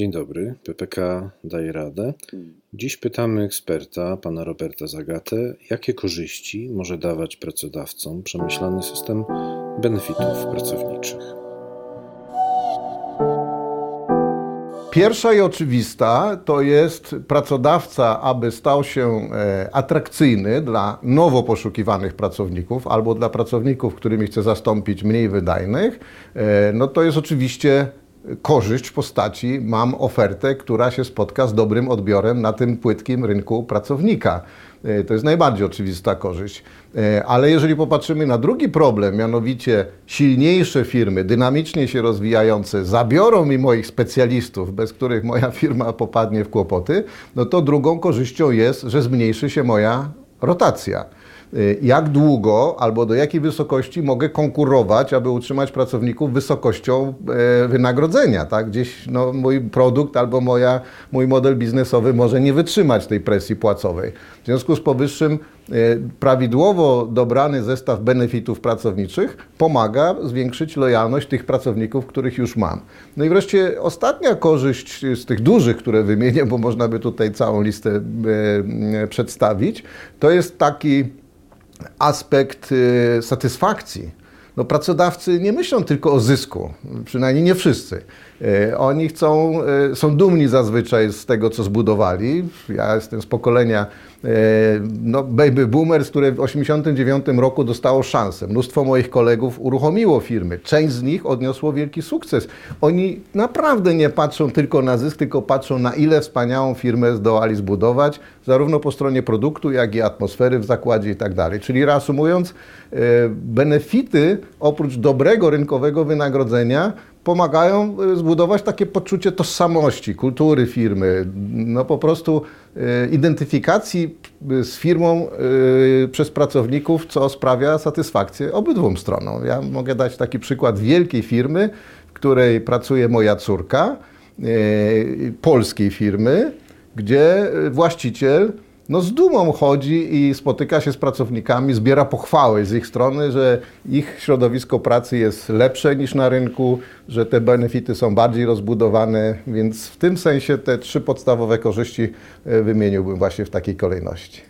Dzień dobry, PPK daje radę. Dziś pytamy eksperta, pana Roberta Zagatę, jakie korzyści może dawać pracodawcom przemyślany system benefitów pracowniczych. Pierwsza i oczywista to jest pracodawca, aby stał się e, atrakcyjny dla nowo poszukiwanych pracowników albo dla pracowników, którymi chce zastąpić mniej wydajnych, e, no to jest oczywiście korzyść w postaci mam ofertę, która się spotka z dobrym odbiorem na tym płytkim rynku pracownika. E, to jest najbardziej oczywista korzyść. E, ale jeżeli popatrzymy na drugi problem, mianowicie silniejsze firmy, dynamicznie się rozwijające, zabiorą mi moich specjalistów, bez których moja firma popadnie w kłopoty, no to drugą korzyścią jest, że zmniejszy się moja rotacja. Y, jak długo albo do jakiej wysokości mogę konkurować, aby utrzymać pracowników wysokością e, wynagrodzenia. Tak? Gdzieś no, mój produkt albo moja, mój model biznesowy może nie wytrzymać tej presji płacowej. W związku z powyższym e, prawidłowo dobrany zestaw benefitów pracowniczych pomaga zwiększyć lojalność tych pracowników, których już mam. No i wreszcie ostatnia korzyść z tych dużych, które wymienię, bo można by tutaj całą listę e, przedstawić, to jest taki aspekt y, satysfakcji. No, pracodawcy nie myślą tylko o zysku, przynajmniej nie wszyscy. Y, oni chcą, y, są dumni zazwyczaj z tego, co zbudowali. Ja jestem z pokolenia no, baby boomers, które w 1989 roku dostało szansę. Mnóstwo moich kolegów uruchomiło firmy. Część z nich odniosło wielki sukces. Oni naprawdę nie patrzą tylko na zysk, tylko patrzą na ile wspaniałą firmę zdołali zbudować, zarówno po stronie produktu, jak i atmosfery w zakładzie i tak dalej. Czyli reasumując, benefity oprócz dobrego rynkowego wynagrodzenia pomagają y, zbudować takie poczucie tożsamości, kultury firmy, no po prostu y, identyfikacji y, z firmą przez pracowników, co sprawia satysfakcję obydwu stronom. Ja mogę dać taki przykład wielkiej firmy, w której pracuje moja córka, polskiej firmy, gdzie właściciel no z dumą chodzi i spotyka się z pracownikami, zbiera pochwały z ich strony, że ich środowisko pracy jest lepsze niż na rynku, że te benefity są bardziej rozbudowane, więc w tym sensie te trzy podstawowe korzyści e, wymieniłbym właśnie w takiej kolejności.